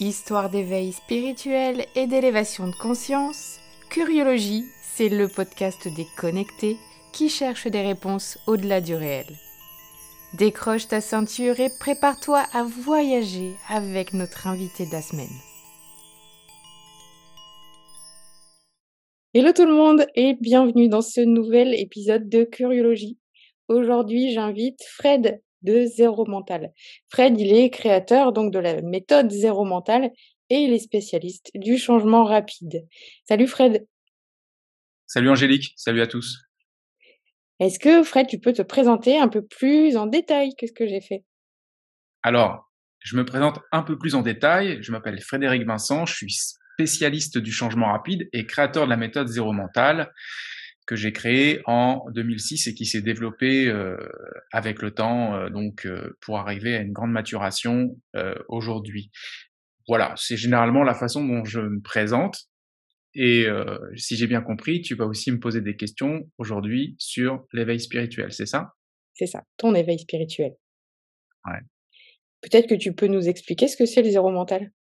Histoire d'éveil spirituel et d'élévation de conscience, Curiologie, c'est le podcast des connectés qui cherchent des réponses au-delà du réel. Décroche ta ceinture et prépare-toi à voyager avec notre invité de la semaine. Hello tout le monde et bienvenue dans ce nouvel épisode de Curiologie. Aujourd'hui, j'invite Fred de Zéro Mental. Fred, il est créateur donc de la méthode Zéro Mental et il est spécialiste du changement rapide. Salut Fred. Salut Angélique, salut à tous. Est-ce que Fred, tu peux te présenter un peu plus en détail que ce que j'ai fait? Alors, je me présente un peu plus en détail. Je m'appelle Frédéric Vincent, je suis spécialiste du changement rapide et créateur de la méthode Zéro Mental que j'ai créé en 2006 et qui s'est développé euh, avec le temps, euh, donc euh, pour arriver à une grande maturation aujourd'hui. Voilà, c'est généralement la façon dont je me présente. Et si j'ai bien compris, tu vas aussi me poser des questions aujourd'hui sur l'éveil spirituel, c'est ça? C'est ça, ton éveil spirituel. Ouais. Peut-être que tu peux nous expliquer ce que c'est le zéro mental?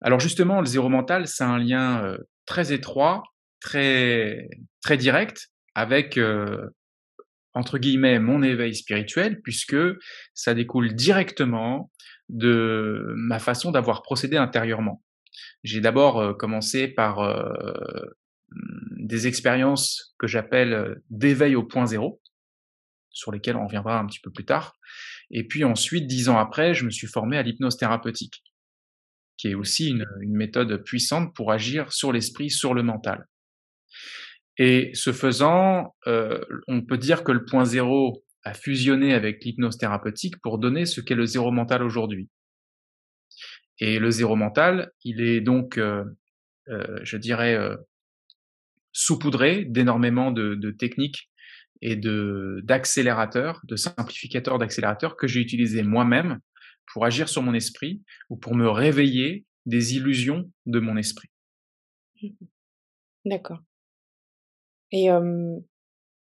Alors justement, le zéro mental, c'est un lien très étroit très, très direct avec, euh, entre guillemets, mon éveil spirituel, puisque ça découle directement de ma façon d'avoir procédé intérieurement. J'ai d'abord euh, commencé par euh, des expériences que j'appelle d'éveil au point zéro, sur lesquelles on reviendra un petit peu plus tard. Et puis ensuite, dix ans après, je me suis formé à l'hypnose thérapeutique, qui est aussi une, une méthode puissante pour agir sur l'esprit, sur le mental. Et ce faisant, euh, on peut dire que le point zéro a fusionné avec l'hypnose thérapeutique pour donner ce qu'est le zéro mental aujourd'hui. Et le zéro mental, il est donc, euh, euh, je dirais, euh, saupoudré d'énormément de, de, techniques et de d'accélérateurs, de simplificateurs d'accélérateurs que j'ai utilisés moi-même pour agir sur mon esprit ou pour me réveiller des illusions de mon esprit. D'accord. Et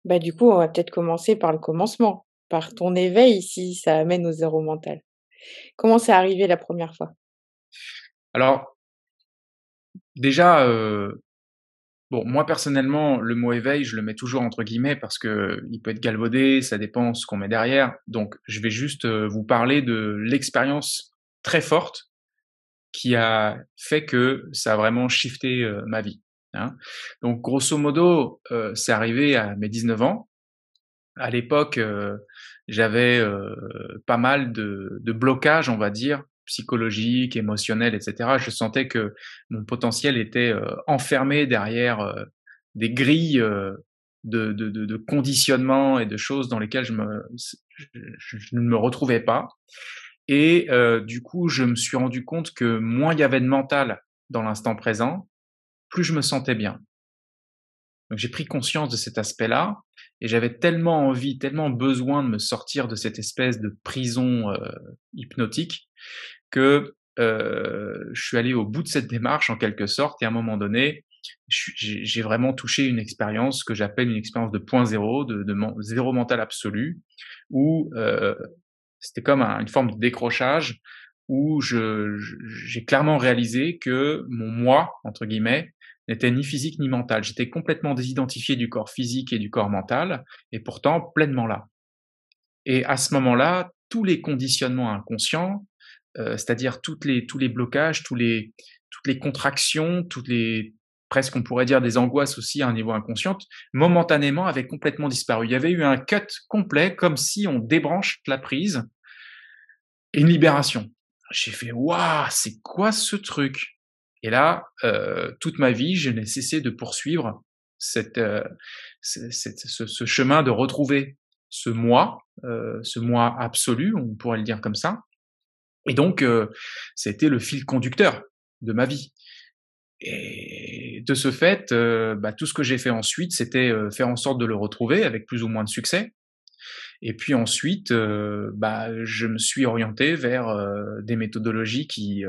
bah, du coup, on va peut-être commencer par le commencement, par ton éveil si ça amène au zéro mental. Comment c'est arrivé la première fois? Alors déjà, bon, moi personnellement, le mot éveil, je le mets toujours entre guillemets parce que il peut être galvaudé, ça dépend ce qu'on met derrière. Donc je vais juste, vous parler de l'expérience très forte qui a fait que ça a vraiment shifté, ma vie. Hein. Donc grosso modo, euh, c'est arrivé à mes 19 ans. À l'époque, euh, j'avais euh, pas mal de, blocages, on va dire, psychologiques, émotionnels, etc. Je sentais que mon potentiel était enfermé derrière des grilles de, conditionnement et de choses dans lesquelles je, ne me retrouvais pas. Et du coup, je me suis rendu compte que moins il y avait de mental dans l'instant présent, plus je me sentais bien. Donc j'ai pris conscience de cet aspect-là et j'avais tellement envie, tellement besoin de me sortir de cette espèce de prison euh, hypnotique que euh, je suis allé au bout de cette démarche en quelque sorte et à un moment donné, j'ai vraiment touché une expérience que j'appelle une expérience de point zéro, de, de zéro mental absolu, où euh, c'était comme une forme de décrochage où j'ai clairement réalisé que mon moi, entre guillemets, n'était ni physique ni mental. J'étais complètement désidentifié du corps physique et du corps mental, et pourtant pleinement là. Et à ce moment-là, tous les conditionnements inconscients, euh, c'est-à-dire toutes les, tous les blocages, tous les, toutes les contractions, toutes les presque on pourrait dire des angoisses aussi à un niveau inconscient, momentanément avaient complètement disparu. Il y avait eu un cut complet, comme si on débranche la prise, et une libération. J'ai fait waouh, c'est quoi ce truc? Et là, euh, toute ma vie, je n'ai cessé de poursuivre cette, euh, cette, ce, ce, chemin de retrouver ce moi, euh, ce moi absolu, on pourrait le dire comme ça. Et donc, euh, c'était le fil conducteur de ma vie. Et de ce fait, euh, bah, tout ce que j'ai fait ensuite, c'était euh, faire en sorte de le retrouver avec plus ou moins de succès. Et puis ensuite, bah, je me suis orienté vers des méthodologies qui,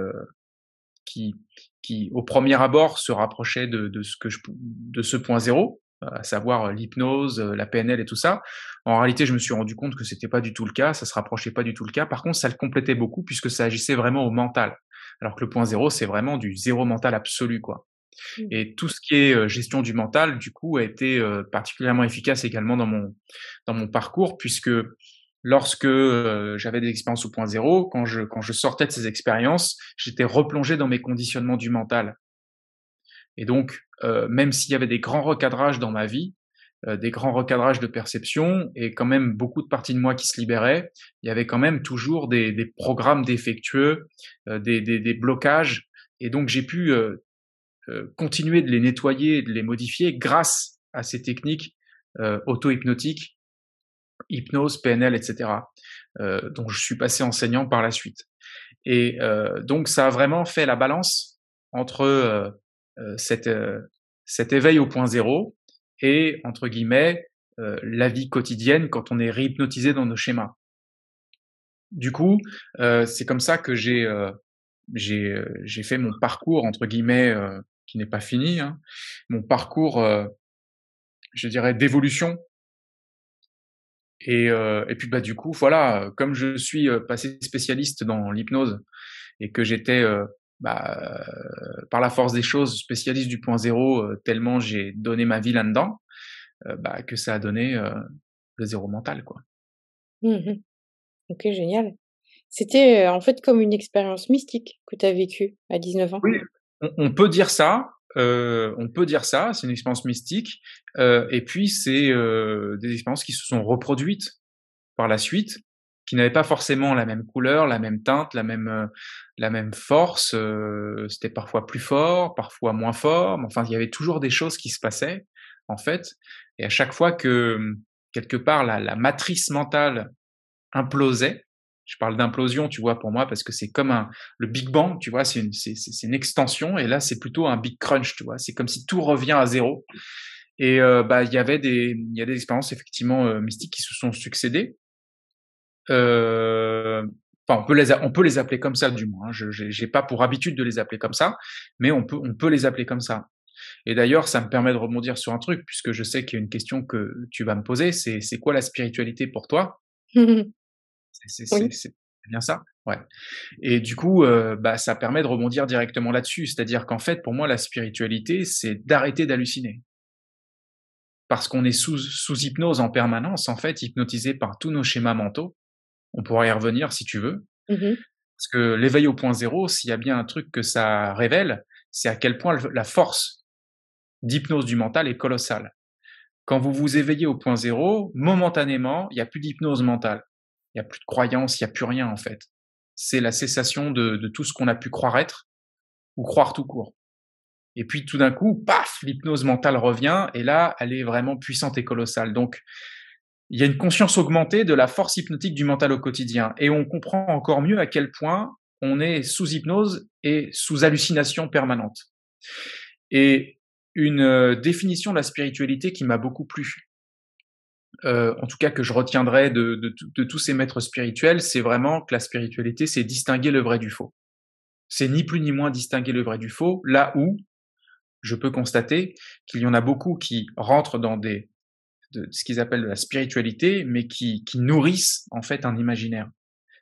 qui, qui au premier abord se rapprochait de, de ce que je, de ce point zéro, à savoir l'hypnose, la PNL et tout ça. En réalité, je me suis rendu compte que c'était pas du tout le cas, ça se rapprochait pas du tout le cas. Par contre, ça le complétait beaucoup puisque ça agissait vraiment au mental. Alors que le point zéro, c'est vraiment du zéro mental absolu, quoi. Mmh. Et tout ce qui est gestion du mental, du coup, a été particulièrement efficace également dans mon dans mon parcours, puisque lorsque j'avais des expériences au point zéro, quand je quand je sortais de ces expériences, j'étais replongé dans mes conditionnements du mental. Et donc, même s'il y avait des grands recadrages dans ma vie, des grands recadrages de perception et quand même beaucoup de parties de moi qui se libéraient, il y avait quand même toujours des, programmes défectueux, des, des, des, blocages. Et donc j'ai pu euh, continuer de les nettoyer, de les modifier grâce à ces techniques euh, auto-hypnotiques, hypnose, PNL, etc. Euh, dont je suis passé enseignant par la suite. Et euh, donc ça a vraiment fait la balance entre euh, cette, cet éveil au point zéro et entre guillemets la vie quotidienne quand on est réhypnotisé dans nos schémas. Du coup, c'est comme ça que j'ai j'ai fait mon parcours entre guillemets qui n'est pas fini, hein, mon parcours, euh, je dirais, d'évolution. Et, euh, et puis bah du coup, voilà, comme je suis euh, passé spécialiste dans l'hypnose et que j'étais bah, par la force des choses spécialiste du point zéro, tellement j'ai donné ma vie là-dedans, bah, que ça a donné le zéro mental, quoi. Mmh ok, génial. C'était en fait comme une expérience mystique que tu as vécue à 19 ans. Oui, on, peut dire ça. Euh, on peut dire ça, c'est une expérience mystique, euh, et puis c'est euh, des expériences qui se sont reproduites par la suite, qui n'avaient pas forcément la même couleur, la même teinte, la même la même force. C'était parfois plus fort, parfois moins fort, mais enfin il y avait toujours des choses qui se passaient en fait, et à chaque fois que quelque part la, la matrice mentale implosait, je parle d'implosion, tu vois, pour moi, parce que c'est comme un, le Big Bang, tu vois, c'est une, extension, et là, c'est plutôt un Big Crunch, tu vois. C'est comme si tout revient à zéro. Et euh, bah, il y avait des, il y a des expériences effectivement euh, mystiques qui se sont succédées. Euh, on peut les, on peut les appeler comme ça, du moins. Hein. Je, j'ai pas pour habitude de les appeler comme ça, mais on peut, on peut les appeler comme ça. Et d'ailleurs, ça me permet de rebondir sur un truc, puisque je sais qu'il y a une question que tu vas me poser, c'est, c'est quoi la spiritualité pour toi? C'est bien ça Ouais. Et du coup, euh, bah, ça permet de rebondir directement là-dessus. C'est-à-dire qu'en fait, pour moi, la spiritualité, c'est d'arrêter d'halluciner. Parce qu'on est sous, sous hypnose en permanence, en fait, hypnotisé par tous nos schémas mentaux. On pourra y revenir si tu veux. Mmh Parce que l'éveil au point zéro, s'il y a bien un truc que ça révèle, c'est à quel point la force d'hypnose du mental est colossale. Quand vous vous éveillez au point zéro, momentanément, il n'y a plus d'hypnose mentale il n'y a plus de croyance, il n'y a plus rien en fait. C'est la cessation de, tout ce qu'on a pu croire être ou croire tout court. Et puis tout d'un coup, paf, l'hypnose mentale revient et là, elle est vraiment puissante et colossale. Donc, il y a une conscience augmentée de la force hypnotique du mental au quotidien et on comprend encore mieux à quel point on est sous hypnose et sous hallucination permanente. Et une euh, définition de la spiritualité qui m'a beaucoup plu, euh, en tout cas que je retiendrai de, de, de tous ces maîtres spirituels, c'est vraiment que la spiritualité, c'est distinguer le vrai du faux. C'est ni plus ni moins distinguer le vrai du faux, là où je peux constater qu'il y en a beaucoup qui rentrent dans des, de, ce qu'ils appellent de la spiritualité, mais qui, qui nourrissent en fait un imaginaire.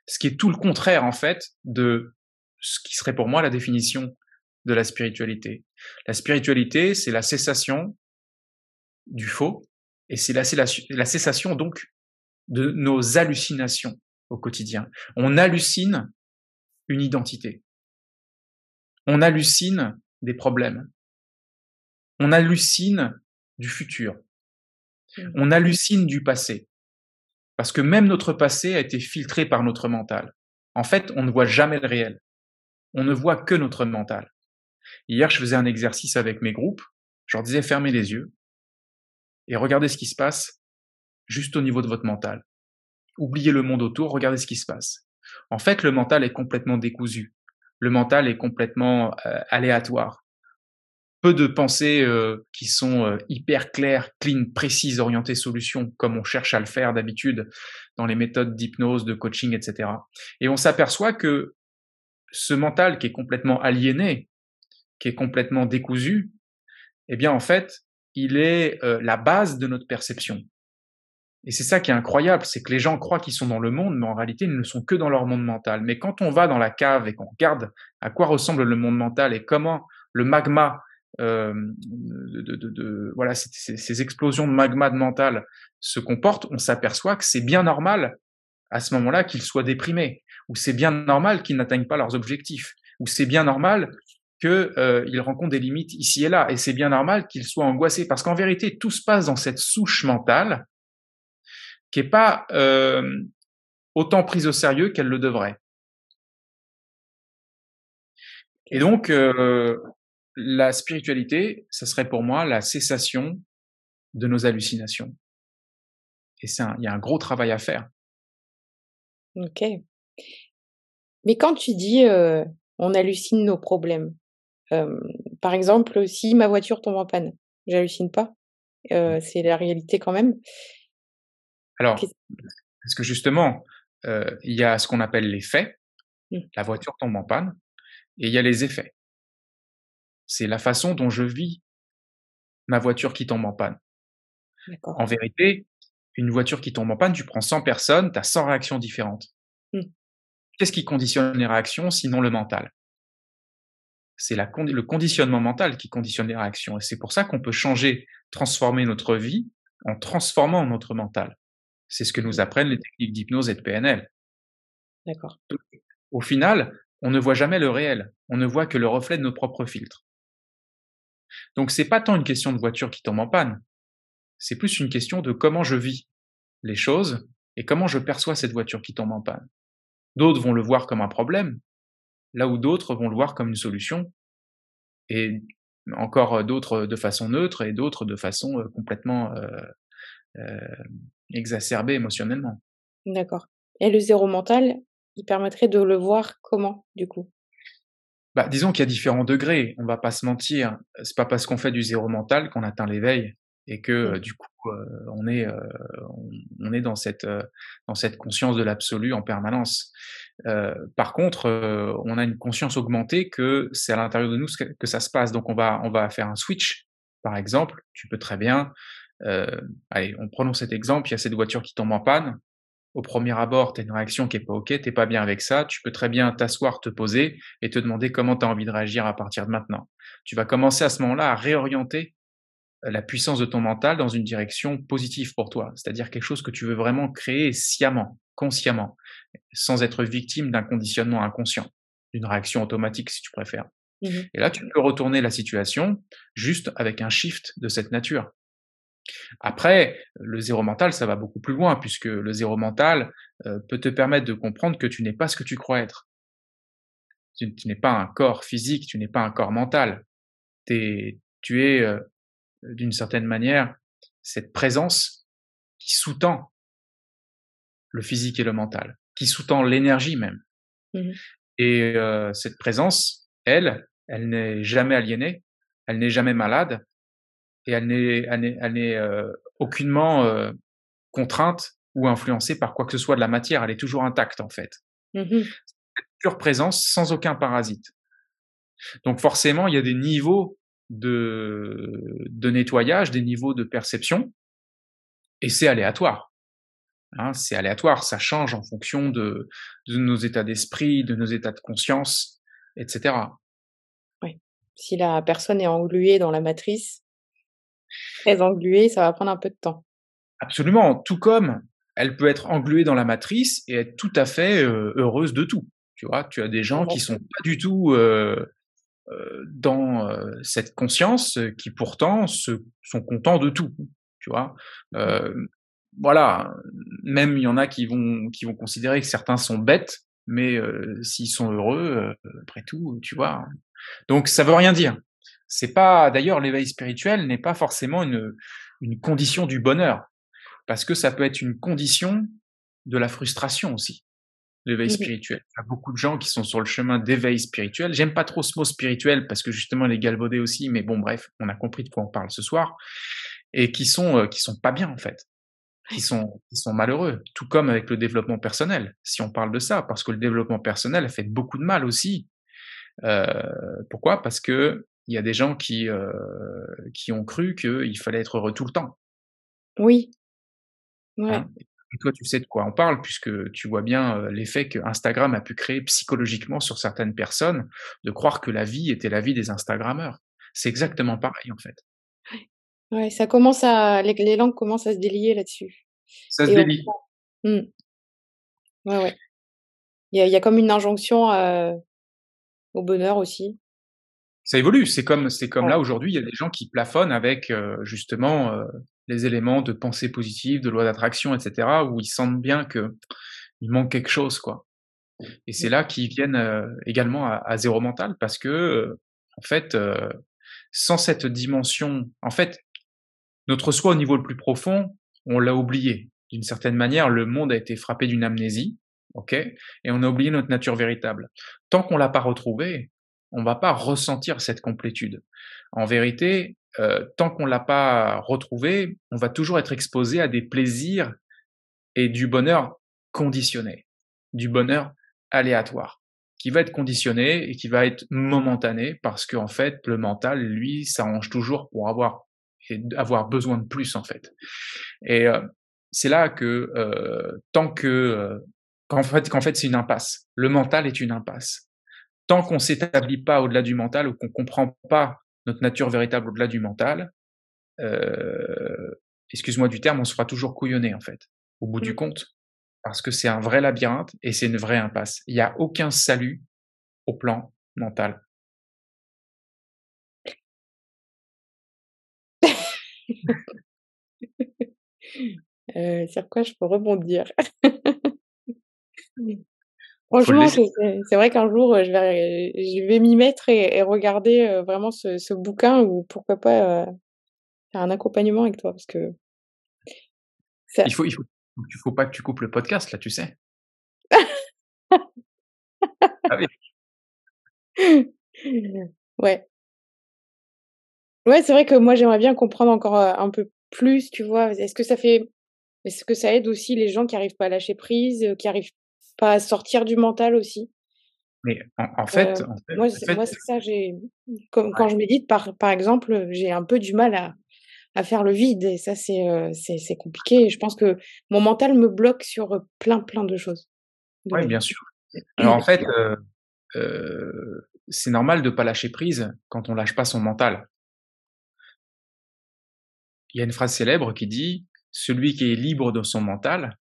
Ce qui est tout le contraire en fait de ce qui serait pour moi la définition de la spiritualité. La spiritualité, c'est la cessation du faux et c'est la, la, cessation donc de nos hallucinations au quotidien. On hallucine une identité. On hallucine des problèmes. On hallucine du futur. Mmh. On hallucine du passé. Parce que même notre passé a été filtré par notre mental. En fait, on ne voit jamais le réel. On ne voit que notre mental. Hier, je faisais un exercice avec mes groupes. Je leur disais fermez les yeux et regardez ce qui se passe juste au niveau de votre mental. Oubliez le monde autour, regardez ce qui se passe. En fait, le mental est complètement décousu. Le mental est complètement euh, aléatoire. Peu de pensées euh, qui sont euh, hyper claires, clean, précises, orientées solutions, comme on cherche à le faire d'habitude dans les méthodes d'hypnose, de coaching, etc. Et on s'aperçoit que ce mental qui est complètement aliéné, qui est complètement décousu, eh bien en fait, il est euh, la base de notre perception. Et c'est ça qui est incroyable, c'est que les gens croient qu'ils sont dans le monde, mais en réalité, ils ne sont que dans leur monde mental. Mais quand on va dans la cave et qu'on regarde à quoi ressemble le monde mental et comment le magma, euh, de, de, de, voilà, ces, ces, explosions de magma de mental se comportent, on s'aperçoit que c'est bien normal à ce moment-là qu'ils soient déprimés, ou c'est bien normal qu'ils n'atteignent pas leurs objectifs, ou c'est bien normal qu'ils euh, rencontrent des limites ici et là, et c'est bien normal qu'ils soient angoissés, parce qu'en vérité, tout se passe dans cette souche mentale qui est pas euh, autant prise au sérieux qu'elle le devrait. Et donc, euh, la spiritualité, ça serait pour moi la cessation de nos hallucinations. Et il y a un gros travail à faire. Ok. Mais quand tu dis on hallucine nos problèmes, par exemple, si ma voiture tombe en panne, j'hallucine pas. Mmh. c'est la réalité quand même. Alors, parce que justement, il y a ce qu'on appelle les faits, mmh. la voiture tombe en panne, et il y a les effets. C'est la façon dont je vis ma voiture qui tombe en panne. En vérité, une voiture qui tombe en panne, tu prends 100 personnes, tu as 100 réactions différentes. Mmh. Qu'est-ce qui conditionne les réactions sinon le mental? C'est le conditionnement mental qui conditionne les réactions. Et c'est pour ça qu'on peut changer, transformer notre vie en transformant notre mental. C'est ce que nous apprennent les techniques d'hypnose et de PNL. D'accord. Au final, on ne voit jamais le réel, on ne voit que le reflet de nos propres filtres. Donc c'est pas tant une question de voiture qui tombe en panne, c'est plus une question de comment je vis les choses et comment je perçois cette voiture qui tombe en panne. D'autres vont le voir comme un problème, là où d'autres vont le voir comme une solution, et encore d'autres de façon neutre et d'autres de façon euh, complètement euh, euh, exacerbé émotionnellement. D'accord. Et le zéro mental, il permettrait de le voir comment, du coup? Bah, disons qu'il y a différents degrés. On va pas se mentir. C'est pas parce qu'on fait du zéro mental qu'on atteint l'éveil et que mmh. du coup euh, on est euh, on, est dans cette dans cette conscience de l'absolu en permanence. Par contre, on a une conscience augmentée que c'est à l'intérieur de nous que, ça se passe. Donc on va on va faire un switch. Par exemple, tu peux très bien euh, allez, on prononce cet exemple, il y a cette voiture qui tombe en panne. Au premier abord, tu as une réaction qui est pas OK, t'es pas bien avec ça, tu peux très bien t'asseoir, te poser et te demander comment tu as envie de réagir à partir de maintenant. Tu vas commencer à ce moment-là à réorienter euh, la puissance de ton mental dans une direction positive pour toi, c'est-à-dire quelque chose que tu veux vraiment créer sciemment, consciemment, sans être victime d'un conditionnement inconscient, d'une réaction automatique si tu préfères. Mmh et là, tu peux retourner la situation juste avec un shift de cette nature. Après, le zéro mental, ça va beaucoup plus loin, puisque le zéro mental euh, peut te permettre de comprendre que tu n'es pas ce que tu crois être. Tu, n'es pas un corps physique, tu n'es pas un corps mental. Es, tu es, euh, d'une certaine manière, cette présence qui sous-tend le physique et le mental, qui sous-tend l'énergie même. Mmh et euh, cette présence, elle, elle n'est jamais aliénée, elle n'est jamais malade, et elle n'est, elle n'est, euh, aucunement euh, contrainte ou influencée par quoi que ce soit de la matière. Elle est toujours intacte en fait. Mmh pure présence sans aucun parasite. Donc forcément, il y a des niveaux de, de nettoyage, des niveaux de perception, et c'est aléatoire. Hein, c'est aléatoire, ça change en fonction de, de nos états d'esprit, de nos états de conscience, etc. Oui. Si la personne est engluée dans la matrice, très engluée, ça va prendre un peu de temps. Absolument, tout comme elle peut être engluée dans la matrice et être tout à fait euh, heureuse de tout. Tu vois, tu as des gens qui sont pas du tout euh, euh, dans cette conscience, qui pourtant se, sont contents de tout. Tu vois, voilà. Même il y en a qui vont qui vont considérer que certains sont bêtes, mais s'ils sont heureux, après tout, tu vois. Donc ça veut rien dire. C'est pas, d'ailleurs, l'éveil spirituel n'est pas forcément une, une condition du bonheur, parce que ça peut être une condition de la frustration aussi. L'éveil spirituel. Il y a beaucoup de gens qui sont sur le chemin d'éveil spirituel. J'aime pas trop ce mot spirituel parce que justement les galvaudés aussi, mais bon bref, on a compris de quoi on parle ce soir et qui sont euh, qui sont pas bien en fait, qui sont qui sont malheureux. Tout comme avec le développement personnel, si on parle de ça, parce que le développement personnel a fait beaucoup de mal aussi. Euh, pourquoi? Parce que il y a des gens qui, euh, qui ont cru qu'il fallait être heureux tout le temps. Oui. Ouais. Et toi, tu sais de quoi on parle puisque tu vois bien, heu, l'effet qu'Instagram a pu créer psychologiquement sur certaines personnes, de croire que la vie était la vie des instagrammeurs. C'est exactement pareil, en fait. Ouais. Ça commence à les langues commencent à se délier là-dessus Ça se et on délie. mmh. Ouais, ouais. Il y a il y a comme une injonction, heu, au bonheur aussi. Ça évolue, c'est comme c'est comme Ouais. là aujourd'hui, il y a des gens qui plafonnent avec, heu, justement, heu, les éléments de pensée positive, de loi d'attraction et cetera, où ils sentent bien qu'il manque quelque chose, quoi et c'est Mmh. là qu'ils viennent, également à à zéro mental parce que, en fait, sans cette dimension en fait, notre soi au niveau le plus profond, on l'a oublié. D'une certaine manière, le monde a été frappé d'une amnésie, OK et on a oublié notre nature véritable. Tant qu'on l'a pas retrouvée, on va pas ressentir cette complétude. En vérité, heu, tant qu'on l'a pas retrouvée, on va toujours être exposé à des plaisirs et du bonheur conditionné, du bonheur aléatoire, qui va être conditionné et qui va être momentané parce qu'en fait, le mental, lui, s'arrange toujours pour avoir et avoir besoin de plus, en fait et heu, c'est là que, heu, tant que, heu, qu'en fait qu'en fait, c'est une impasse. Le mental est une impasse. Tant qu'on s'établit pas au-delà du mental ou qu'on comprend pas notre nature véritable au-delà du mental, excuse-moi du terme, on se fera toujours couillonner, en fait, au bout du Mmh. compte, parce que c'est un vrai labyrinthe et c'est une vraie impasse. Il y a aucun salut au plan mental. Heu, sur quoi je peux rebondir? Franchement, c'est vrai qu'un jour, heu, je vais je vais m'y mettre et et regarder, heu, vraiment ce ce bouquin ou pourquoi pas, faire un accompagnement avec toi parce que Il faut il faut il faut pas que tu coupes le podcast là, tu sais? Ah oui. Ouais. Ouais, c'est vrai que moi, j'aimerais bien comprendre encore, un peu plus, tu vois? Est-ce que ça fait est-ce que ça aide aussi les gens qui arrivent pas à lâcher prise, qui arrivent pas à sortir du mental aussi? Mais en en fait Heu, en fait moi, en c'est fait moi, c'est ça, j'ai quand ouais. je médite par par exemple, j'ai un peu du mal à à faire le vide et ça, c'est, heu, c'est compliqué et je pense que mon mental me bloque sur, plein, plein de choses Ouais, ma bien sûr. Alors en fait, c'est normal de pas lâcher prise quand on lâche pas son mental. Il y a une phrase célèbre qui dit: «Celui qui est libre de son mental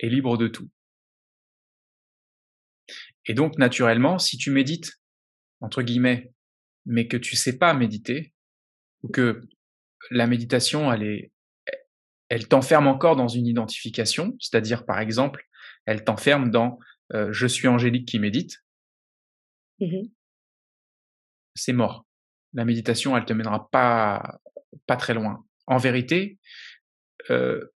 est libre de tout» et donc naturellement, si tu médites, entre guillemets, mais que tu sais pas méditer ou que la méditation, elle est elle t'enferme encore dans une identification, c'est-à-dire, par exemple, elle t'enferme dans, heu: «Je suis Angélique qui médite» Mmh mh. c'est mort. La méditation, elle te mènera pas pas très loin. En vérité, heu,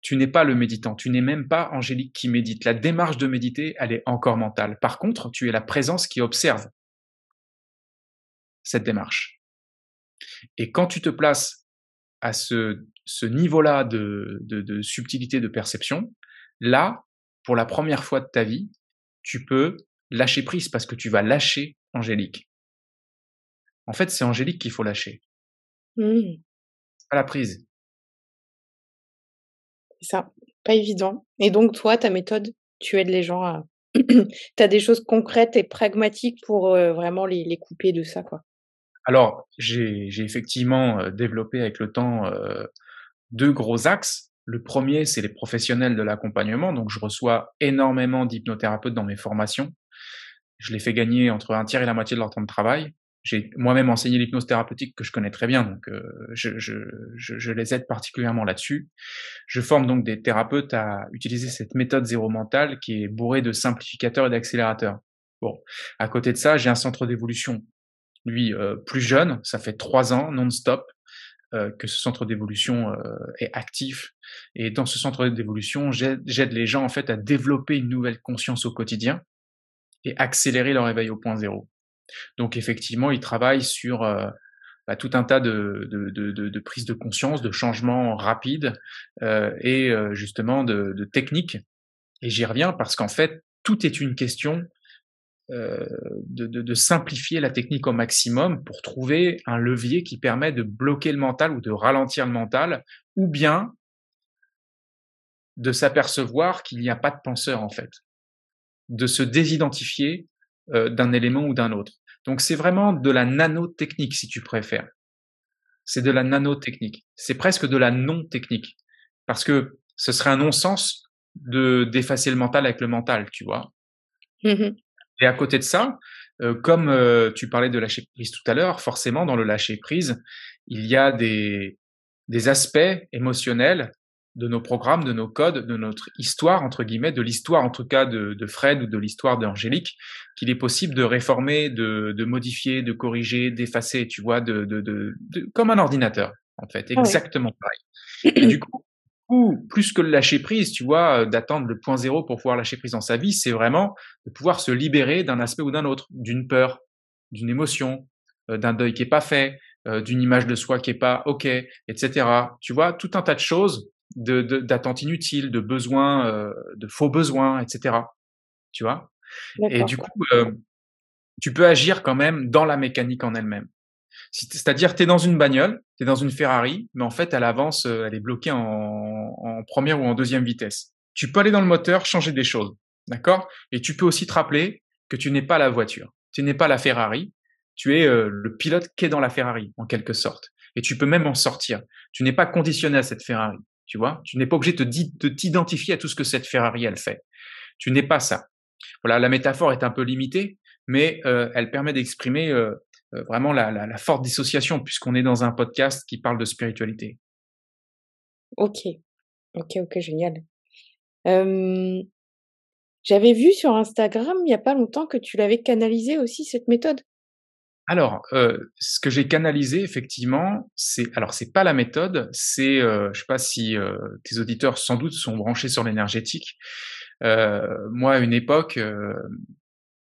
tu n'es pas le méditant, tu n'es même pas Angélique qui médite. La démarche de méditer, elle est encore mentale. Par contre, tu es la présence qui observe cette démarche et quand tu te places à ce niveau-là de subtilité de perception, là, pour la première fois de ta vie, tu peux lâcher prise parce que tu vas lâcher Angélique. En fait, c'est Angélique qu'il faut lâcher. La prise. C'est ça, pas évident et donc toi, ta méthode, tu aides les gens à tu as des choses concrètes et pragmatiques pour, heu, vraiment les les couper de ça, quoi? Alors, j'ai effectivement, heu, développé avec le temps, heu, 2 gros axes. Le 1er, c'est les professionnels de l'accompagnement, donc je reçois énormément d'hypnothérapeutes dans mes formations. Je les fais gagner entre un tiers et la moitié de leur temps de travail. J'ai moi-même enseigné l'hypnose thérapeutique que je connais très bien, donc heu, je je je je les aide particulièrement là-dessus. Je forme donc des thérapeutes à utiliser cette méthode zéro mental qui est bourrée de simplificateurs et d'accélérateurs. Bon, à côté de ça, j'ai un centre d'évolution, lui, heu, plus jeune, ça fait 3 ans non-stop, heu, que ce centre d'évolution, heu, est actif et dans ce centre d'évolution, j'aide j'aide les gens, en fait, à développer une nouvelle conscience au quotidien et accélérer leur éveil au point zéro. Donc effectivement, ils travaillent sur, heu, bah, tout un tas de prises de conscience, de changements rapides, heu et heu, justement de techniques et j'y reviens parce qu'en fait, tout est une question, de simplifier la technique au maximum pour trouver un levier qui permet de bloquer le mental ou de ralentir le mental ou bien de s'apercevoir qu'il n'y a pas de penseur en fait, de se désidentifier euh, d'un élément ou d'un autre. Donc c'est vraiment de la nanotechnique si tu préfères. C'est de la nanotechnique. C'est presque de la non-technique. Parce que ce serait un non-sens de d'effacer le mental avec le mental, tu vois. Mmh Et à côté de ça, euh, comme euh, tu parlais de lâcher prise tout à l'heure, forcément dans le lâcher prise, il y a des, des aspects émotionnels de nos programmes, de nos codes, de notre histoire, entre guillemets, de l'histoire en tout cas de, de Fred ou de l'histoire d'Angélique, qu'il est possible de réformer, de, de modifier, de corriger, d'effacer, tu vois, de, de, de, comme un ordinateur, en fait, ah exactement pareil. Et du coup, plus que le lâcher prise, tu vois, d'attendre le point zéro pour pouvoir lâcher prise dans sa vie, c'est vraiment de pouvoir se libérer d'un aspect ou d'un autre, d'une peur, d'une émotion, euh, d'un deuil qui est pas fait, euh, d'une image de soi qui est pas ok, etc. Tu vois, tout un tas de choses d'attentes de, inutiles, de besoins, euh, de faux besoins, etc. Tu vois? Et du coup, euh, tu peux agir quand même dans la mécanique en elle-même. C'est-à-dire, tu es dans une bagnole, tu es dans une Ferrari, mais en fait, elle avance, euh, elle est bloquée en, en première ou en deuxième vitesse. Tu peux aller dans le moteur, changer des choses, d'accord? Et tu peux aussi te rappeler que tu n'es pas la voiture, tu n'es pas la Ferrari, tu es le pilote qui est dans la Ferrari, en quelque sorte. Et tu peux même en sortir. Tu n'es pas conditionné à cette Ferrari. Tu vois, tu n'es pas obligé de t'identifier à tout ce que cette Ferrari elle fait. Tu n'es pas ça. Voilà, la métaphore est un peu limitée, mais euh, elle permet d'exprimer euh, euh, vraiment la, forte dissociation, puisqu'on est dans un podcast qui parle de spiritualité. Ok, ok, ok, génial. J'avais vu sur Instagram il n'y a pas longtemps que tu l'avais canalisé aussi cette méthode. Alors, euh, ce que j'ai canalisé effectivement, c'est alors c'est pas la méthode, c'est euh, je sais pas si euh, tes auditeurs sans doute sont branchés sur l'énergétique. Euh, moi, à une époque,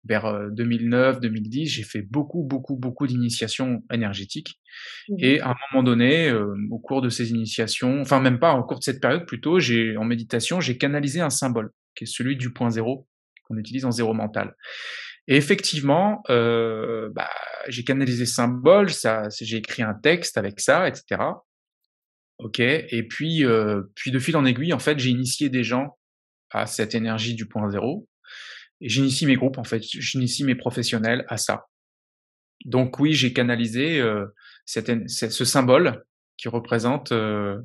vers 2009-2010, j'ai fait beaucoup, beaucoup, beaucoup d'initiations énergétiques. Mmh Et à un moment donné, au cours de ces initiations, enfin même pas au cours de cette période plutôt, j'ai en méditation, j'ai canalisé un symbole qui est celui du point zéro qu'on utilise en zéro mental. Et effectivement, euh, bah, j'ai canalisé ce symbole, ça, j'ai écrit un texte avec ça, etc. Ok. Et puis, euh, puis de fil en aiguille, en fait, j'ai initié des gens à cette énergie du point zéro. Et j'initie mes groupes, en fait, j'initie mes professionnels à ça. Donc oui, j'ai canalisé euh, cette, ce symbole qui représente euh,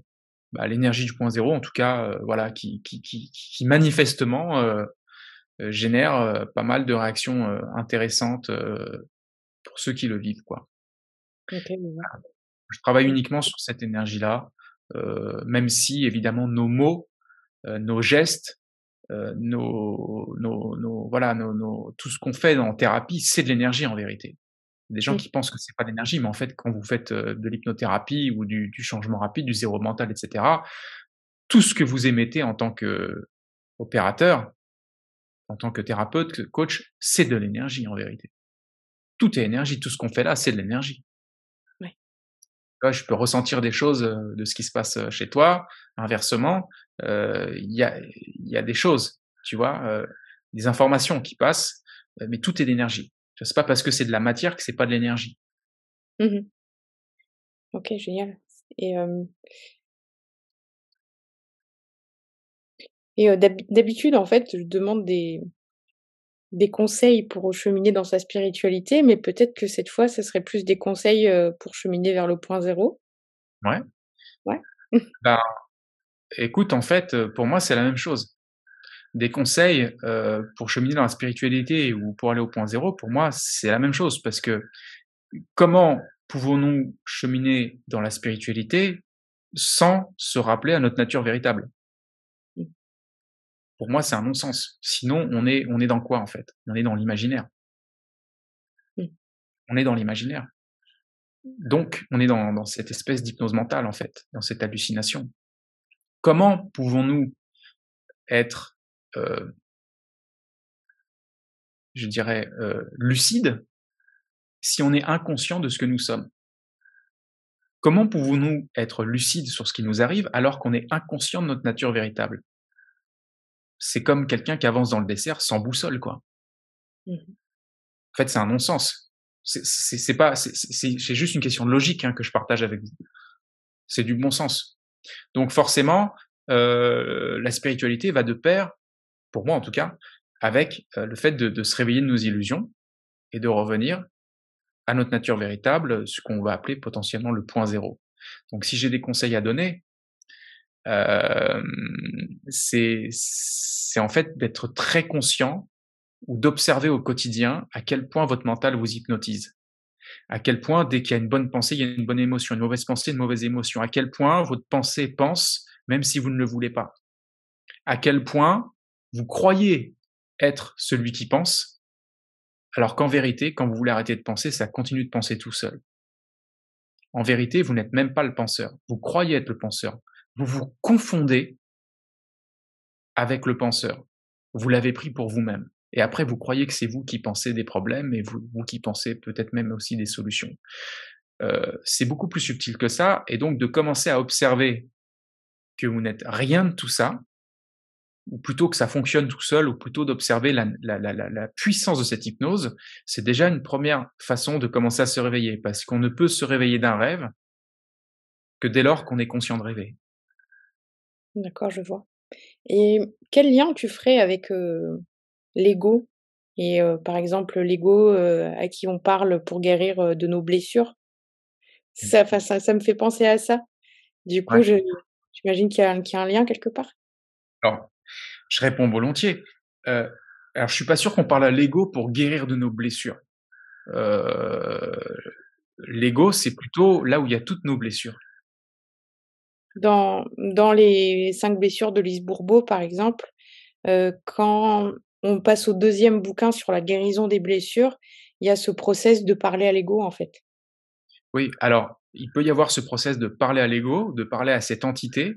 bah, l'énergie du point zéro, en tout cas, euh, voilà, qui, qui, qui, qui manifestement euh, génère euh, pas mal de réactions euh, intéressantes pour ceux qui le vivent, quoi. Je travaille uniquement sur cette énergie-là, même si évidemment nos mots, nos gestes, nos, nos, nos, voilà, nos, nos, tout ce qu'on fait en thérapie, c'est de l'énergie en vérité. Des gens qui pensent que c'est pas de l'énergie, mais en fait, quand vous faites de l'hypnothérapie ou du, du, changement rapide, du zéro mental, etc., tout ce que vous émettez en tant que opérateur, en tant que thérapeute, coach, c'est de l'énergie en vérité. Tout est énergie, tout ce qu'on fait là, c'est de l'énergie. je peux ressentir des choses euh, de ce qui se passe euh, chez toi. Inversement, euh, il y, a, y, a, des choses, tu vois, des informations qui passent, mais tout est d'énergie. C'est pas parce que c'est de la matière que c'est pas de l'énergie. Mmh ok, génial. Et Et d'habitude, en fait, je demande des des conseils pour cheminer dans sa spiritualité, mais peut-être que cette fois, ce serait plus des conseils, pour cheminer vers le point zéro? Ouais. Ouais. Ben, écoute, en fait, pour moi, c'est la même chose. Des conseils, pour cheminer dans la spiritualité ou pour aller au point zéro, pour moi, c'est la même chose parce que comment pouvons-nous cheminer dans la spiritualité sans se rappeler à notre nature véritable? Pour moi, c'est un non-sens. Sinon, on est, on est dans quoi en fait? On est dans l'imaginaire. Mmh. On est dans l'imaginaire. Donc, on est dans, dans cette espèce d'hypnose mentale en fait, dans cette hallucination. Comment pouvons-nous être, euh, je dirais, euh, lucide si on est inconscient de ce que nous sommes? Comment pouvons-nous être lucides sur ce qui nous arrive alors qu'on est inconscient de notre nature véritable? C'est comme quelqu'un qui avance dans le dessert sans boussole, quoi. Mmh en fait, c'est un non-sens. C'est pas, c'est juste une question de logique hein, que je partage avec vous. C'est du bon sens. Donc forcément, euh, la spiritualité va de pair, pour moi en tout cas, avec euh, le fait de, de, se réveiller de nos illusions et de revenir à notre nature véritable, ce qu'on va appeler potentiellement le point zéro. Donc si j'ai des conseils à donner, euh, c'est en fait d'être très conscient ou d'observer au quotidien à quel point votre mental vous hypnotise. À quel point, dès qu'il y a une bonne pensée, il y a une bonne émotion, une mauvaise pensée, une mauvaise émotion. À quel point votre pensée pense, même si vous ne le voulez pas. À quel point vous croyez être celui qui pense, alors qu'en vérité, quand vous voulez arrêter de penser, ça continue de penser tout seul. En vérité, vous n'êtes même pas le penseur. Vous croyez être le penseur. Vous vous confondez avec le penseur. Vous l'avez pris pour vous-même. Et après, vous croyez que c'est vous qui pensez des problèmes et vous, qui pensez peut-être même aussi des solutions. Euh, c'est beaucoup plus subtil que ça. Et donc, de commencer à observer que vous n'êtes rien de tout ça, ou plutôt que ça fonctionne tout seul, ou plutôt d'observer la, la, puissance de cette hypnose, c'est déjà une première façon de commencer à se réveiller, parce qu'on ne peut se réveiller d'un rêve que dès lors qu'on est conscient de rêver. D'accord, je vois. Et quel lien tu ferais avec euh, l'ego? Et euh, par exemple l'ego euh, à qui on parle pour guérir de nos blessures? Mmh. ça, ça, ça me fait penser à ça. Du coup, j'imagine qu'il y, y, a un lien quelque part? Alors, je réponds volontiers. Alors, je suis pas sûr qu'on parle à l'ego pour guérir de nos blessures. L'ego, c'est plutôt là où il y a toutes nos blessures. Dans, dans les cinq blessures de Lise Bourbeau, par exemple, euh, quand on passe au deuxième bouquin sur la guérison des blessures, il y a ce process de parler à l'ego, en fait. Oui, alors, il peut y avoir ce process de parler à l'ego, de parler à cette entité,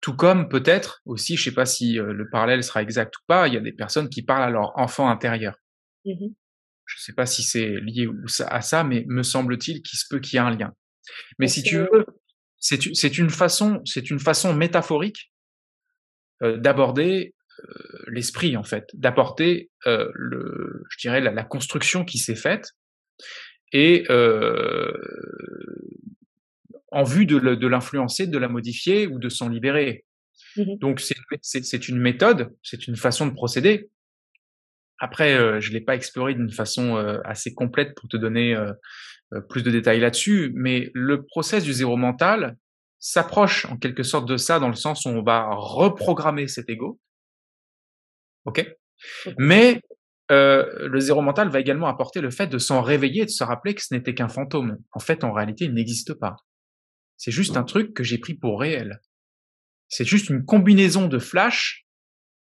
tout comme peut-être aussi, je sais pas si euh, le parallèle sera exact ou pas, il y a des personnes qui parlent à leur enfant intérieur. Mmh je sais pas si c'est lié à ça, mais me semble-t-il qu'il se peut qu'il y ait un lien. Mais si tu veux, c'est une façon, c'est une façon métaphorique euh, d'aborder euh, l'esprit en fait, d'apporter le, je dirais la, la construction qui s'est faite et en vue de l'influencer, de la modifier ou de s'en libérer. Mmh Donc c'est une méthode, c'est une façon de procéder. Après, euh, je l'ai pas exploré d'une façon euh, assez complète pour te donner euh, plus de détails là-dessus, mais le process du zéro mental s'approche en quelque sorte de ça dans le sens où on va reprogrammer cet ego. Ok? Mais le zéro mental va également apporter le fait de s'en réveiller et de se rappeler que ce n'était qu'un fantôme. En fait, en réalité, il n'existe pas. C'est juste un truc que j'ai pris pour réel. C'est juste une combinaison de flashs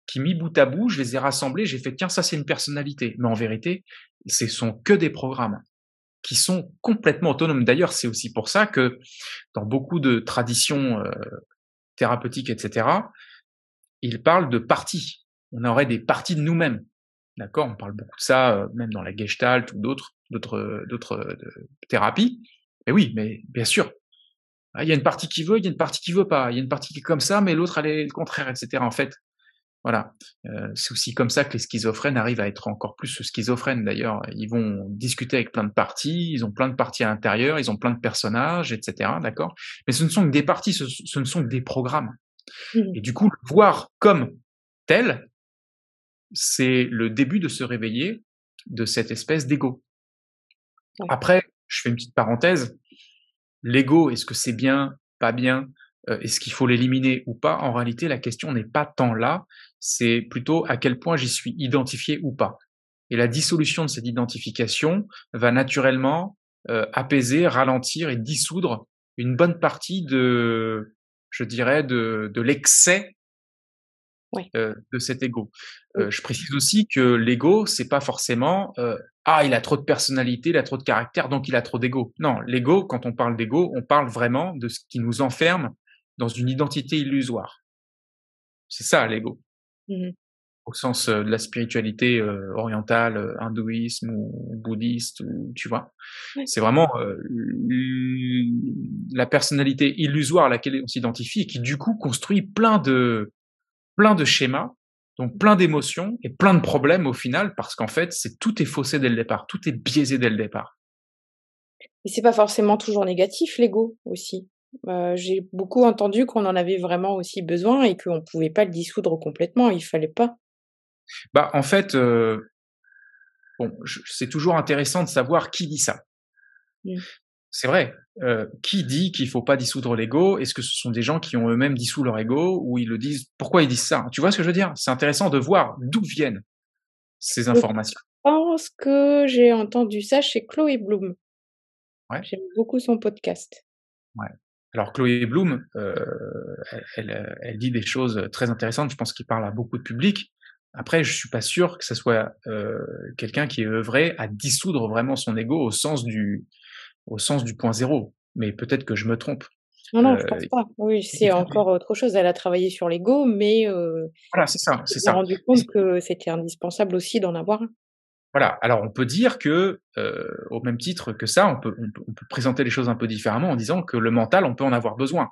qui, mis bout à bout, je les ai rassemblés, j'ai fait, tiens, ça c'est une personnalité. Mais en vérité, ce sont que des programmes qui sont complètement autonomes. D'ailleurs, c'est aussi pour ça que dans beaucoup de traditions euh, thérapeutiques, etc., ils parlent de parties. On aurait des parties de nous-mêmes. D'accord? On parle beaucoup de ça, euh, même dans la Gestalt ou d'autres, d'autres, d'autres euh, thérapies. Mais oui, mais bien sûr, ah, il y a une partie qui veut, il y a une partie qui veut pas. Il y a une partie qui est comme ça, mais l'autre elle est le contraire, etc. En fait, voilà. Euh, c'est aussi comme ça que les schizophrènes arrivent à être encore plus schizophrènes. D'ailleurs, ils vont discuter avec plein de parties, ils ont plein de parties à l'intérieur, ils ont plein de personnages, etc. D'accord? Mais ce ne sont que des parties, ce, ne sont que des programmes. Mmh. Et du coup, le voir comme tel, c'est le début de se réveiller de cette espèce d'ego. Après, je fais une petite parenthèse l'ego, est-ce que c'est bien, pas bien, euh, est-ce qu'il faut l'éliminer ou pas? En réalité, la question n'est pas tant là, c'est plutôt à quel point j'y suis identifié ou pas. Et la dissolution de cette identification va naturellement euh, apaiser, ralentir et dissoudre une bonne partie de, je dirais, de, de l'excès euh, de cet ego. Euh, je précise aussi que l'ego, c'est pas forcément euh, ah il a trop de personnalité, il a trop de caractère, donc il a trop d'ego. Non, l'ego, quand on parle d'ego, on parle vraiment de ce qui nous enferme dans une identité illusoire. C'est ça l'ego. Mmh Au sens de la spiritualité orientale, hindouisme ou bouddhiste, ou, tu vois? C'est vraiment la personnalité illusoire à laquelle on s'identifie et qui du coup construit plein de plein de schémas, donc plein d'émotions et plein de problèmes au final, parce qu'en fait, c'est tout est faussé dès le départ, tout est biaisé dès le départ. Et c'est pas forcément toujours négatif, l'ego aussi? J'ai beaucoup entendu qu'on en avait vraiment aussi besoin et qu'on pouvait pas le dissoudre complètement, il fallait pas. Bah, en fait, bon, je c'est toujours intéressant de savoir qui dit ça. Mmh. C'est vrai, qui dit qu'il faut pas dissoudre l'ego? Est-ce que ce sont des gens qui ont eux-mêmes dissous leur ego ou ils le disent? Pourquoi ils disent ça? Tu vois ce que je veux dire? C'est intéressant de voir d'où viennent ces Je informations. pense que j'ai entendu ça chez Chloé Bloom. Ouais. J'aime beaucoup son podcast. Ouais. Alors Chloé Bloom, heu, elle dit des choses, très intéressantes. Je pense qu'il parle à beaucoup de public. Après, je suis pas sûr que ça soit, heu, quelqu'un qui ait œuvré à dissoudre vraiment son ego au sens du au sens du point zéro. Mais peut-être que je me trompe. Non, non, je Heu, pense pas. Oui, c'est encore autre chose. Elle a travaillé sur l'ego, mais Voilà, c'est ça, elle c'est s'est ça. rendue compte que c'était indispensable aussi d'en avoir un. Voilà, alors on peut dire que, heu, au même titre que ça, on peut on peut on peut présenter les choses un peu différemment en disant que le mental, on peut en avoir besoin.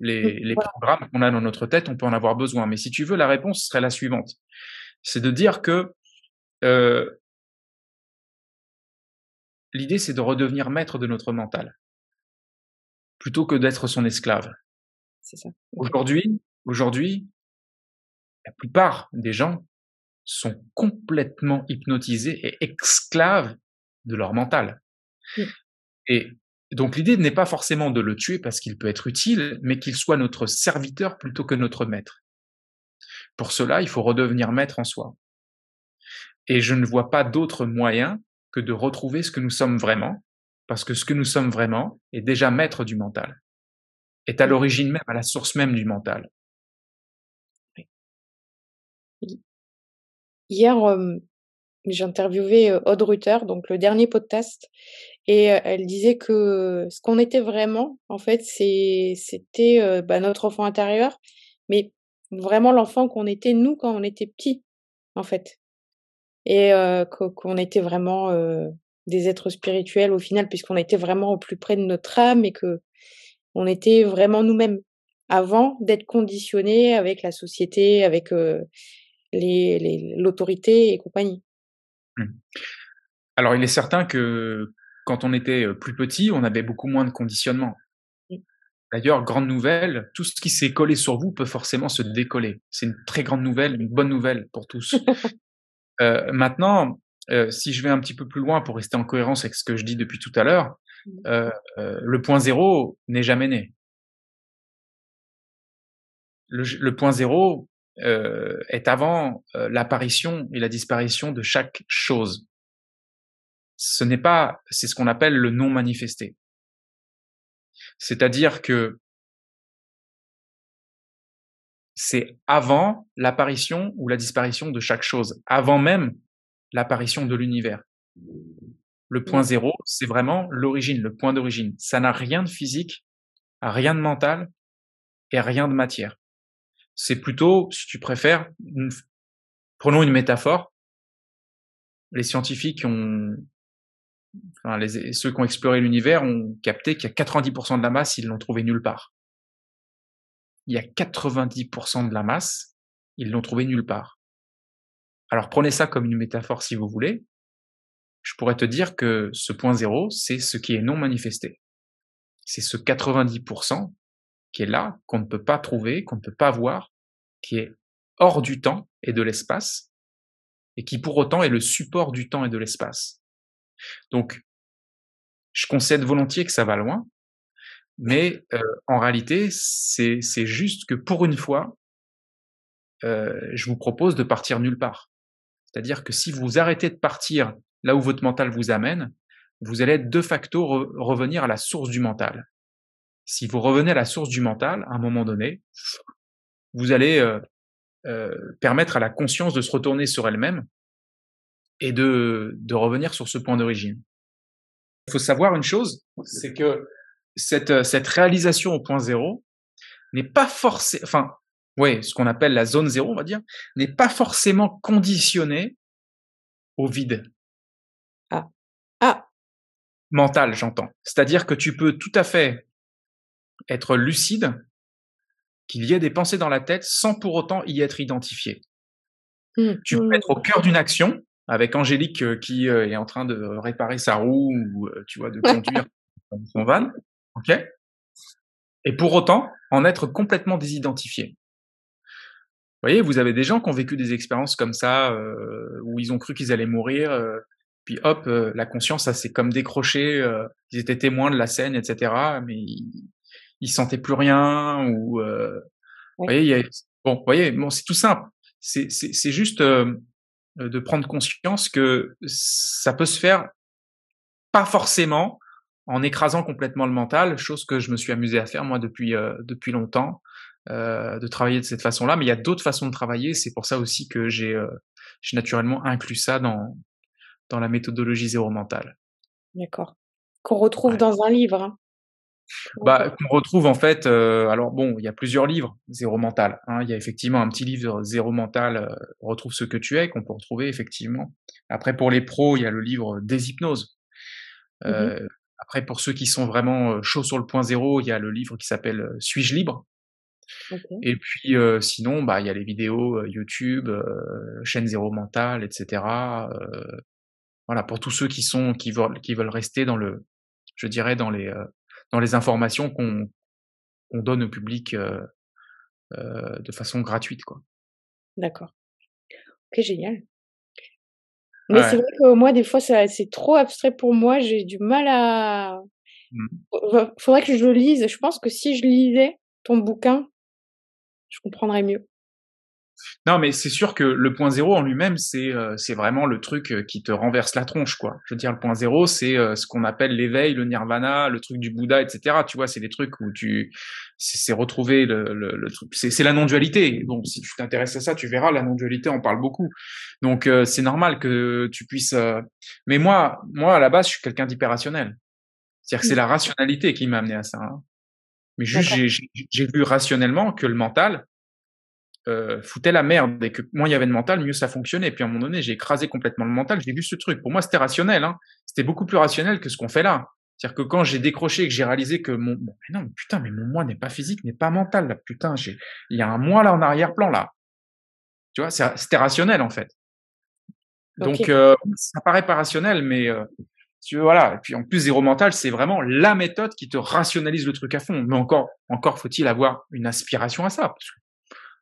Les les voilà. programmes qu'on a dans notre tête, on peut en avoir besoin. Mais si tu veux, la réponse serait la suivante. C'est de dire que, heu l'idée, c'est de redevenir maître de notre mental plutôt que d'être son esclave. C'est ça, OK. Aujourd'hui aujourd'hui la plupart des gens sont complètement hypnotisés et esclaves de leur mental. Mmh. Et donc l'idée n'est pas forcément de le tuer parce qu'il peut être utile, mais qu'il soit notre serviteur plutôt que notre maître. Pour cela, il faut redevenir maître en soi. Et je ne vois pas d'autre moyen que de retrouver ce que nous sommes vraiment, parce que ce que nous sommes vraiment est déjà maître du mental, est à l'origine même, à la source même du mental. Oui. Hi hier, heu, Aude Ruther, donc le dernier podcast et elle disait que ce qu'on était vraiment, en fait, c'était, bah, notre enfant intérieur, mais vraiment l'enfant qu'on était nous quand on était petits, en fait. Et qu'on était vraiment, des êtres spirituels au final, puisqu'on était vraiment au plus près de notre âme et qu'on était vraiment nous-mêmes, avant d'être conditionnés avec la société, avec, heu, les les l'autorité et compagnie. Mmh. Alors il est certain que quand on était, plus petit, on avait beaucoup moins de conditionnement. Mmh. D'ailleurs, grande nouvelle, tout ce qui s'est collé sur vous peut forcément se décoller. C'est une très grande nouvelle, une bonne nouvelle pour tous. Heu, maintenant, si je vais un petit peu plus loin pour rester en cohérence avec ce que je dis depuis tout à l'heure, Mmh. le point zéro n'est jamais né. Le point zéro, heu, est avant, heu, l'apparition et la disparition de chaque chose. Ce n'est pas c'est ce qu'on appelle le non manifesté. C'est-à-dire que c'est avant l'apparition ou la disparition de chaque chose, avant même l'apparition de l'univers. Le point zéro, c'est vraiment l'origine, le point d'origine. Ça n'a rien de physique, rien de mental et rien de matière. C'est plutôt, si tu préfères, prenons une métaphore. Les scientifiques ont enfin ceux qui ont exploré l'univers ont capté qu'il y a 90% de la masse, ils l'ont trouvé nulle part. Il y a 90% de la masse, ils l'ont trouvé nulle part. Alors prenez ça comme une métaphore si vous voulez. Je pourrais te dire que ce point zéro, c'est ce qui est non manifesté. C'est ce 90 qui est là, qu'on ne peut pas trouver, qu'on ne peut pas voir, qui est hors du temps et de l'espace et qui pour autant est le support du temps et de l'espace. Donc je concède volontiers que ça va loin, mais heu, en réalité, c'est juste que pour une fois heu, je vous propose de partir nulle part. C'est-à-dire que si vous arrêtez de partir là où votre mental vous amène, vous allez de facto re revenir à la source du mental. Si vous revenez à la source du mental, à un moment donné, vous allez, heu heu, permettre à la conscience de se retourner sur elle-même et de de revenir sur ce point d'origine. Il faut savoir une chose, c'est que cette, heu, cette réalisation au point zéro n'est pas forcé enfin, ouais, ce qu'on appelle la zone zéro, on va dire, n'est pas forcément conditionnée au vide. Ah. Ah! Mental, j'entends. C'est-à-dire que tu peux tout à fait être lucide qu'il y ait des pensées dans la tête sans pour autant y être identifié. Mmh. Tu peux être au cœur d'une action avec Angélique, heu, qui, heu, est en train de réparer sa roue ou, heu, tu vois, de conduire son van, OK? et pour autant en être complètement désidentifié. Vous voyez, vous avez des gens qui ont vécu des expériences comme ça, euh, où ils ont cru qu'ils allaient mourir, euh, puis hop, euh, la conscience, ça s'est comme décroché, euh, ils étaient témoins de la scène, etc., mais ils, ils sentaient plus rien, ou... Euh, vous voyez, il y a, bon, vous voyez, bon, c'est tout simple. C'est, c'est, c'est juste de prendre conscience que ça peut se faire pas forcément en écrasant complètement le mental, chose que je me suis amusé à faire moi depuis depuis longtemps. Euh, de travailler de cette façon-là, mais il y a d'autres façons de travailler. C'est pour ça aussi que j'ai euh, naturellement inclus ça dans, dans la méthodologie zéro mentale. D'accord. Qu'on retrouve ouais. dans un livre. Hein. Bah, qu'on retrouve en fait. Euh, alors bon, il y a plusieurs livres zéro mental. Hein. Il y a effectivement un petit livre zéro mental. Euh, retrouve ce que tu es qu'on peut retrouver effectivement. Après pour les pros, il y a le livre des hypnoses. Mmh après pour ceux qui sont vraiment chauds sur le point zéro, il y a le livre qui s'appelle Suis-je libre? Okay. Et puis euh, sinon, bah il y a les vidéos euh, YouTube, euh, chaîne zéro mental, etc. voilà pour tous ceux qui sont qui veulent qui veulent rester dans le, je dirais dans les dans les informations qu'on donne au public de façon gratuite quoi. D'accord. Ok génial. Mais ouais. c'est vrai que moi des fois c'est trop abstrait pour moi, j'ai du mal à. Mmh. Faudrait que je le lise. Je pense que si je lisais ton bouquin, je comprendrais mieux. Non, mais c'est sûr que le point zéro en lui-même, c'est euh, c'est vraiment le truc euh, qui te renverse la tronche, quoi. Je veux dire, le point zéro, c'est euh, ce qu'on appelle l'éveil, le nirvana, le truc du Bouddha, etc. Tu vois, c'est des trucs où tu, c'est retrouver le, le, le truc. C'est la non-dualité. Donc, si tu t'intéresses à ça, tu verras, la non-dualité, on parle beaucoup. Donc, euh, c'est normal que tu puisses. Mais moi, moi, à la base, je suis quelqu'un d'hyper-rationnel. C'est-à-dire que c'est la rationalité qui m'a amené à ça. Hein. Mais juste, j'ai vu rationnellement que le mental euh, foutait la merde et que moins il y avait de mental, mieux ça fonctionnait. Et puis à un moment donné, j'ai écrasé complètement le mental. J'ai vu ce truc. Pour moi, c'était rationnel. Hein. C'était beaucoup plus rationnel que ce qu'on fait là. C'est-à-dire que quand j'ai décroché et que j'ai réalisé que mon, mais non, mais putain, mais mon moi n'est pas physique, n'est pas mental là. Putain, j'ai, il y a un moi là en arrière-plan là. Tu vois, c'était rationnel en fait. Donc okay. euh, ça paraît pas rationnel, mais euh, tu veux, voilà. Et puis en plus, zéro mental, c'est vraiment la méthode qui te rationalise le truc à fond. Mais encore, encore faut-il avoir une aspiration à ça. Parce que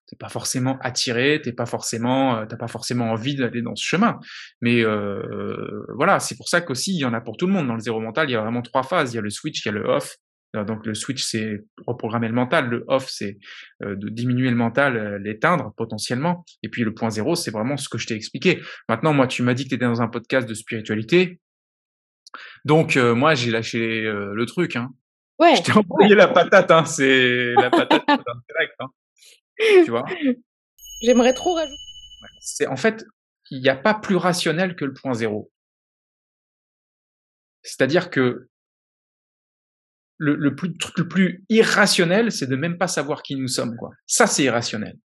t'es pas forcément attiré, t'es pas forcément, t'as pas forcément envie d'aller dans ce chemin. Mais euh, voilà, c'est pour ça qu'aussi il y en a pour tout le monde. Dans le zéro mental, il y a vraiment trois phases. Il y a le switch, il y a le off. Donc le switch, c'est reprogrammer le mental. Le off, c'est euh, de diminuer le mental, euh, l'éteindre potentiellement. Et puis le point zéro, c'est vraiment ce que je t'ai expliqué. Maintenant, moi, tu m'as dit que tu étais dans un podcast de spiritualité. Donc moi, j'ai lâché le truc. Hein. Ouais. Je t'ai envoyé ouais. la patate. Hein. C'est la patate direct. Hein tu vois? J'aimerais trop rajouter. C'est en fait, il n'y a pas plus rationnel que le point zéro. C'est-à-dire que le, le, plus, truc le plus irrationnel, c'est de même pas savoir qui nous sommes, quoi. Ça, c'est irrationnel.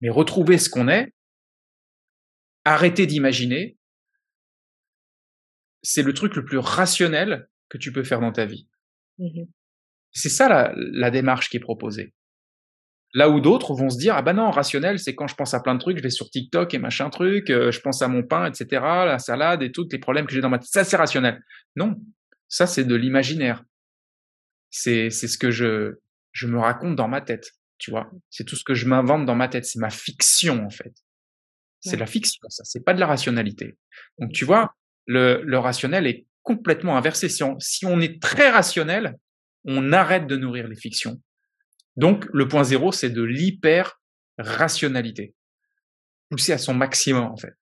Mais retrouver ce qu'on est, arrêter d'imaginer, c'est le truc le plus rationnel que tu peux faire dans ta vie. Mmh c'est ça la, la, démarche qui est proposée. Là où d'autres vont se dire ah bah non rationnel c'est quand je pense à plein de trucs je vais sur TikTok et machin truc euh, je pense à mon pain etc la salade et tous les problèmes que j'ai dans ma tête. Ça c'est rationnel. Non ça c'est de l'imaginaire. C'est c'est ce que je je me raconte dans ma tête tu vois. C'est tout ce que je m'invente dans ma tête. C'est ma fiction en fait. C'est ouais. de la fiction ça. C'est pas de la rationalité. Donc tu vois le le rationnel est complètement inversé. Si on si on est très rationnel on arrête de nourrir les fictions. Donc, le point zéro, c'est de l'hyper-rationalité. Pousser à son maximum, en fait.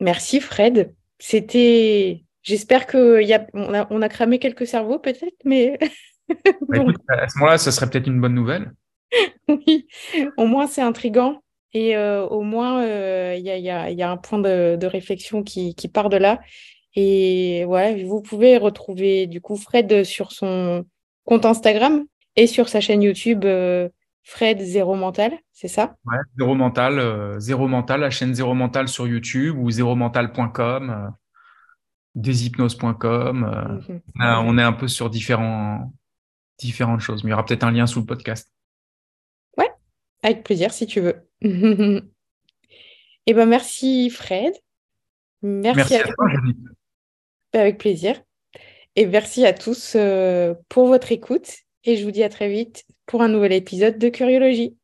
Merci, Fred. C'était. J'espère qu'on a... On a cramé quelques cerveaux, peut-être, mais. bah, écoute, à ce moment-là, ça serait peut-être une bonne nouvelle. oui, au moins, c'est intriguant. Et euh, au moins, il euh, y, a, y, a, y, a, un point de, de réflexion qui, qui, part de là. Et ouais, vous pouvez retrouver du coup Fred sur son, compte Instagram et sur sa chaîne YouTube euh, Fred Zéro Mental, c'est ça? Ouais, Zéro Mental, euh, Zéro Mental, la chaîne Zéro Mental sur YouTube ou zéromental.com, euh, deshypnoses.com. Mm -hmm. on est un peu sur différents, différentes choses, mais il y aura peut-être un lien sous le podcast. Ouais, avec plaisir si tu veux. Eh ben merci Fred. Merci, merci à, à toi, Avec plaisir. Et merci à tous pour votre écoute. Et je vous dis à très vite pour un nouvel épisode de Curiologie.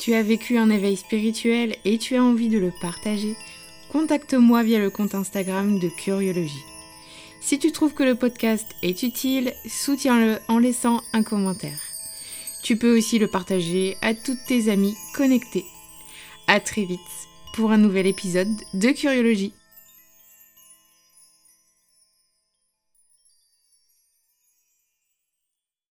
Tu as vécu un éveil spirituel et tu as envie de le partager Contacte-moi via le compte Instagram de Curiologie. Si tu trouves que le podcast est utile, soutiens-le en laissant un commentaire. Tu peux aussi le partager à toutes tes amies connectées. À très vite pour un nouvel épisode de Curiologie.